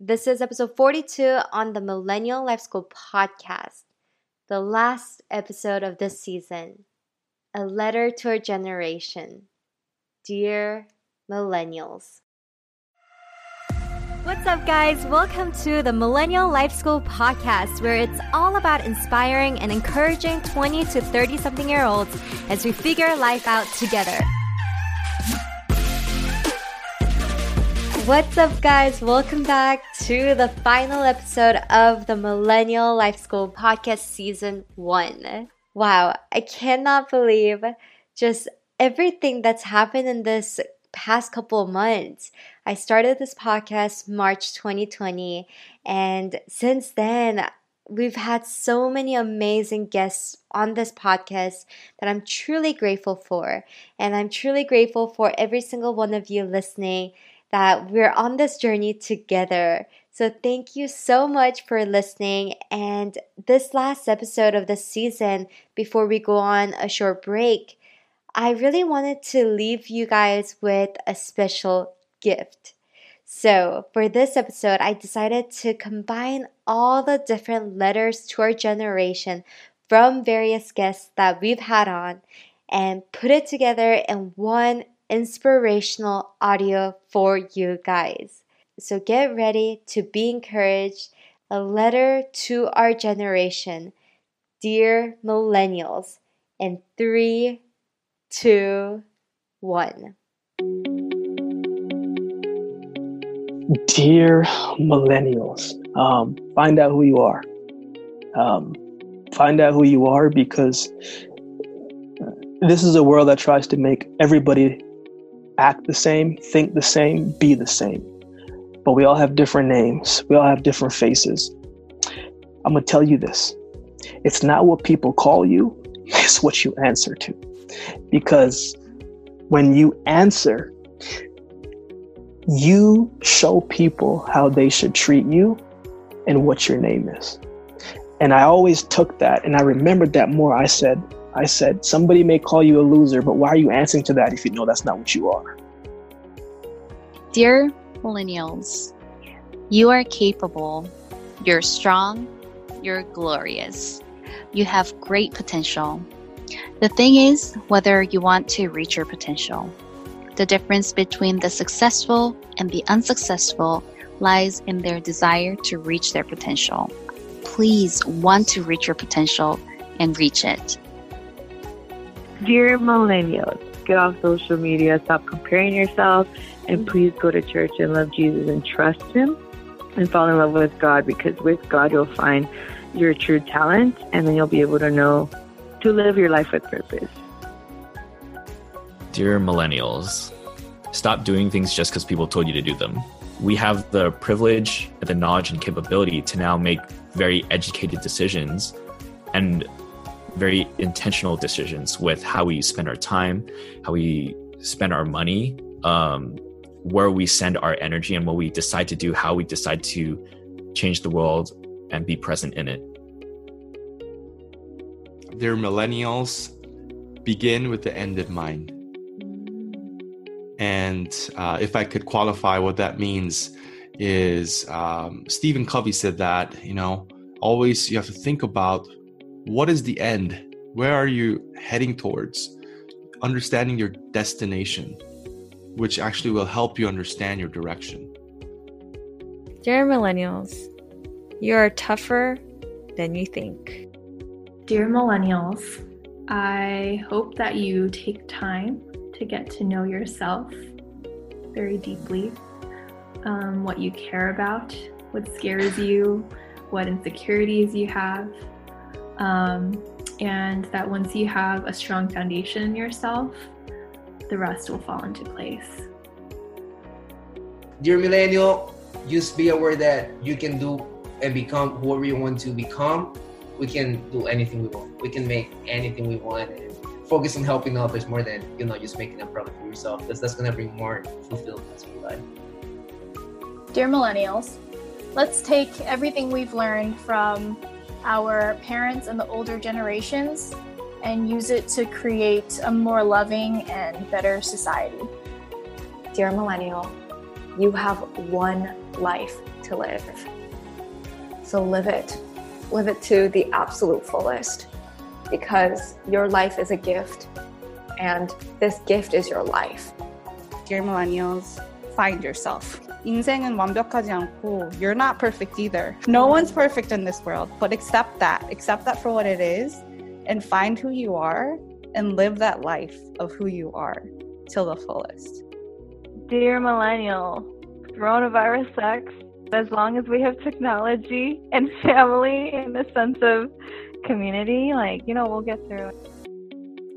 This is episode 42 on the Millennial Life School podcast, the last episode of this season. A letter to our generation. Dear Millennials. What's up, guys? Welcome to the Millennial Life School podcast, where it's all about inspiring and encouraging 20 to 30 something year olds as we figure life out together. What's up, guys? Welcome back to the final episode of the Millennial Life School podcast season one. Wow, I cannot believe just everything that's happened in this past couple of months. I started this podcast March 2020, and since then, we've had so many amazing guests on this podcast that I'm truly grateful for. And I'm truly grateful for every single one of you listening that we're on this journey together. So, thank you so much for listening. And this last episode of the season, before we go on a short break, I really wanted to leave you guys with a special gift. So, for this episode, I decided to combine all the different letters to our generation from various guests that we've had on and put it together in one inspirational audio for you guys. So, get ready to be encouraged. A letter to our generation. Dear millennials, in three, two, one. Dear millennials, um, find out who you are. Um, find out who you are because this is a world that tries to make everybody act the same, think the same, be the same. But we all have different names, we all have different faces. I'm going to tell you this it's not what people call you, it's what you answer to. Because when you answer, you show people how they should treat you and what your name is. And I always took that and I remembered that more. I said, I said, somebody may call you a loser, but why are you answering to that if you know that's not what you are? Dear millennials, you are capable, you're strong, you're glorious, you have great potential. The thing is whether you want to reach your potential. The difference between the successful and the unsuccessful lies in their desire to reach their potential. Please want to reach your potential and reach it. Dear millennials, get off social media, stop comparing yourself, and please go to church and love Jesus and trust Him and fall in love with God because with God you'll find your true talent and then you'll be able to know to live your life with purpose. Dear millennials, stop doing things just because people told you to do them. We have the privilege, the knowledge, and capability to now make very educated decisions and very intentional decisions with how we spend our time, how we spend our money, um, where we send our energy, and what we decide to do, how we decide to change the world and be present in it. Dear millennials, begin with the end in mind. And uh, if I could qualify what that means, is um, Stephen Covey said that, you know, always you have to think about what is the end? Where are you heading towards? Understanding your destination, which actually will help you understand your direction. Dear millennials, you are tougher than you think. Dear millennials, I hope that you take time to get to know yourself very deeply, um, what you care about, what scares you, what insecurities you have, um, and that once you have a strong foundation in yourself, the rest will fall into place. Dear millennial, just be aware that you can do and become whoever you want to become. We can do anything we want. We can make anything we want and focus on helping others more than you know just making a product for yourself because that's gonna bring more fulfillment to your life. Dear millennials, let's take everything we've learned from our parents and the older generations and use it to create a more loving and better society. Dear millennial, you have one life to live. So live it. Live it to the absolute fullest because your life is a gift and this gift is your life. Dear millennials, find yourself. 인생은 완벽하지 않고 you're not perfect either. No one's perfect in this world, but accept that. Accept that for what it is and find who you are and live that life of who you are till the fullest. Dear millennial, coronavirus sucks. As long as we have technology and family and a sense of community, like, you know, we'll get through it.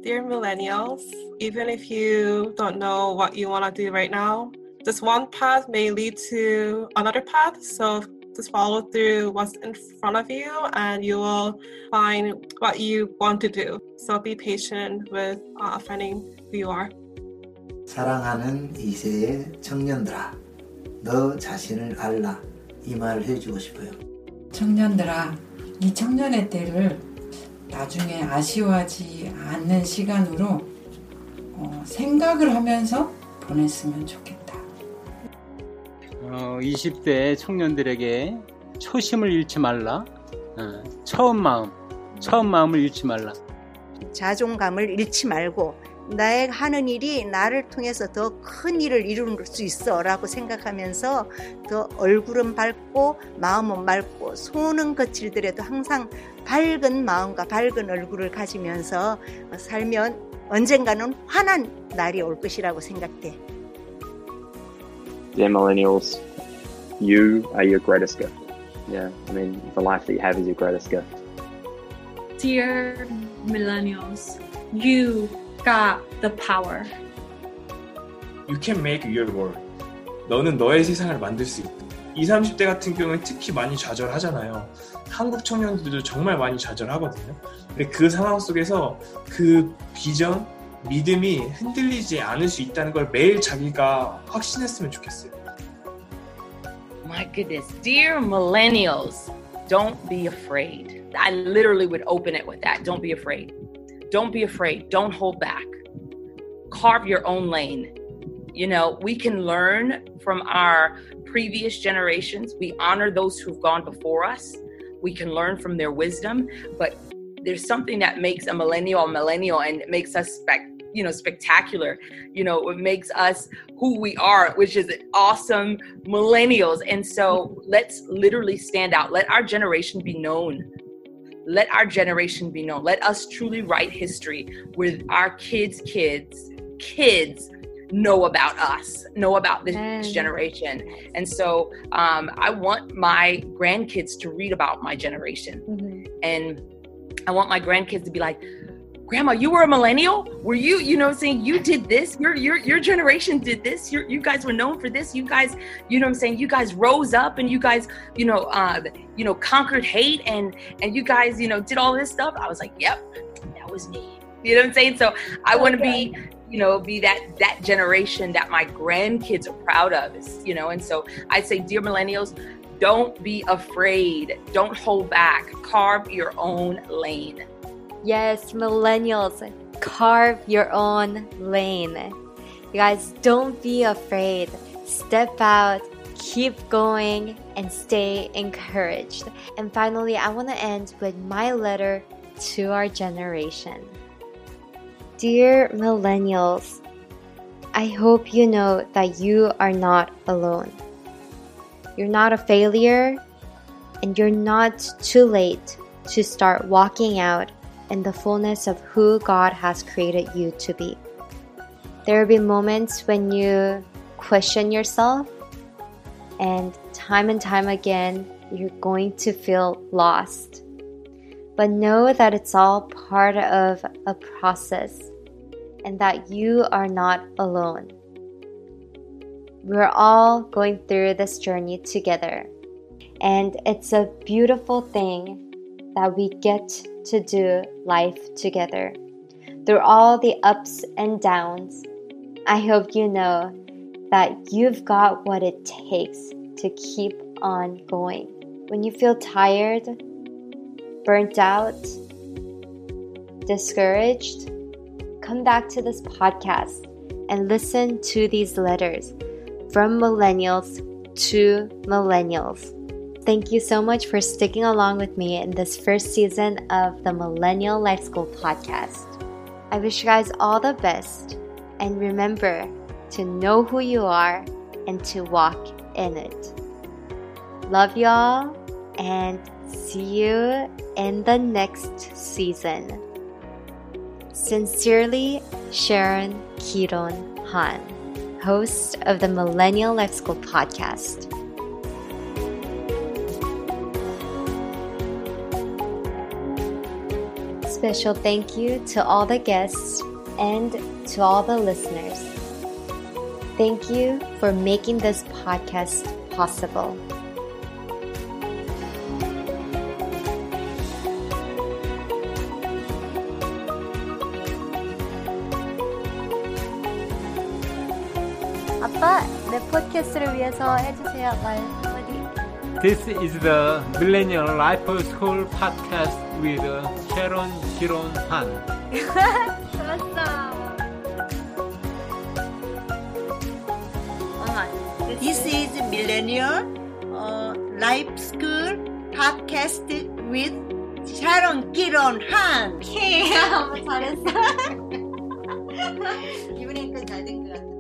Dear millennials, even if you don't know what you want to do right now, this one path may lead to another path. So just follow through what's in front of you and you will find what you want to do. So be patient with uh, finding who you are. 사랑하는 이세의 청년들아, 너 자신을 알라 이 말을 해주고 싶어요. 청년들아, 이 청년의 때를 나중에 아쉬워하지 않는 시간으로 어, 생각을 하면서 보냈으면 좋겠다. 어, 20대 청년들에게 초심을 잃지 말라. 어, 처음 마음, 처음 마음을 잃지 말라. 자존감을 잃지 말고 나의 하는 일이 나를 통해서 더 큰 일을 이룰 수 있어 라고 생각하면서 더 얼굴은 밝고 마음은 맑고 손은 거칠더라도 항상 밝은 마음과 밝은 얼굴을 가지면서 살면 언젠가는 환한 날이 올 것이라고 생각돼. Dear millennials, you are your greatest gift. Yeah, I mean, the life that you have is your greatest gift. Dear millennials, you got the power. You can make your world. 너는 너의 세상을 만들 수 있다. 20, 30대 같은 경우에 특히 많이 좌절하잖아요. 한국 청년들도 정말 많이 좌절하거든요. 근데 그 상황 속에서 그 비전, 믿음이 흔들리지 않을 수 있다는 걸 매일 자기가 확신했으면 좋겠어요. My goodness, dear millennials, don't be afraid. I literally would open it with that. Don't be afraid. Don't be afraid. Don't hold back. Carve your own lane. You know, we can learn from our previous generations. We honor those who've gone before us. We can learn from their wisdom, but there's something that makes a millennial a millennial and makes us spec you know spectacular you know it makes us who we are which is awesome millennials. And so let's literally stand out. Let our generation be known. Let our generation be known. Let us truly write history with our kids kids kids know about us know about this Amen. generation. And so um, i want my grandkids to read about my generation Mm-hmm. and I want my grandkids to be like, Grandma, you were a millennial? Were you, you know, saying you did this? Your your your generation did this. Your, you guys were known for this. You guys, you know, what I'm saying you guys rose up and you guys, you know, uh, you know, conquered hate and and you guys, you know, did all this stuff. I was like, yep, that was me. You know what I'm saying? So I want to be, you know, be that that generation that my grandkids are proud of. Is, you know, and so I say, dear millennials, don't be afraid. Don't hold back. Carve your own lane. Yes, millennials, carve your own lane. You guys, don't be afraid. Step out, keep going, and stay encouraged. And finally, I want to end with my letter to our generation. Dear millennials, I hope you know that you are not alone. You're not a failure, and you're not too late to start walking out in the fullness of who God has created you to be. There will be moments when you question yourself, and time and time again, you're going to feel lost. But know that it's all part of a process and that you are not alone. We're all going through this journey together. And it's a beautiful thing that we get to do life together. Through all the ups and downs, I hope you know that you've got what it takes to keep on going. When you feel tired, burnt out, discouraged, come back to this podcast and listen to these letters from millennials to millennials. Thank you so much for sticking along with me in this first season of the Millennial Life School podcast. I wish you guys all the best and remember to know who you are and to walk in it. Love y'all and see you in the next season. Sincerely, Sharon Kiron Han, host of the Millennial Life School podcast. Special thank you to all the guests and to all the listeners. Thank you for making this podcast possible. 아빠, 내 팟캐스트를 위해서 해주세요. 말 한마디. This is the Millennial Life School podcast with Sharon Giron Han. 좋았어. This is Millennial uh, Life School podcast with Sharon Kiron Han. 잘했어. 이번엔 잘된 것 같아.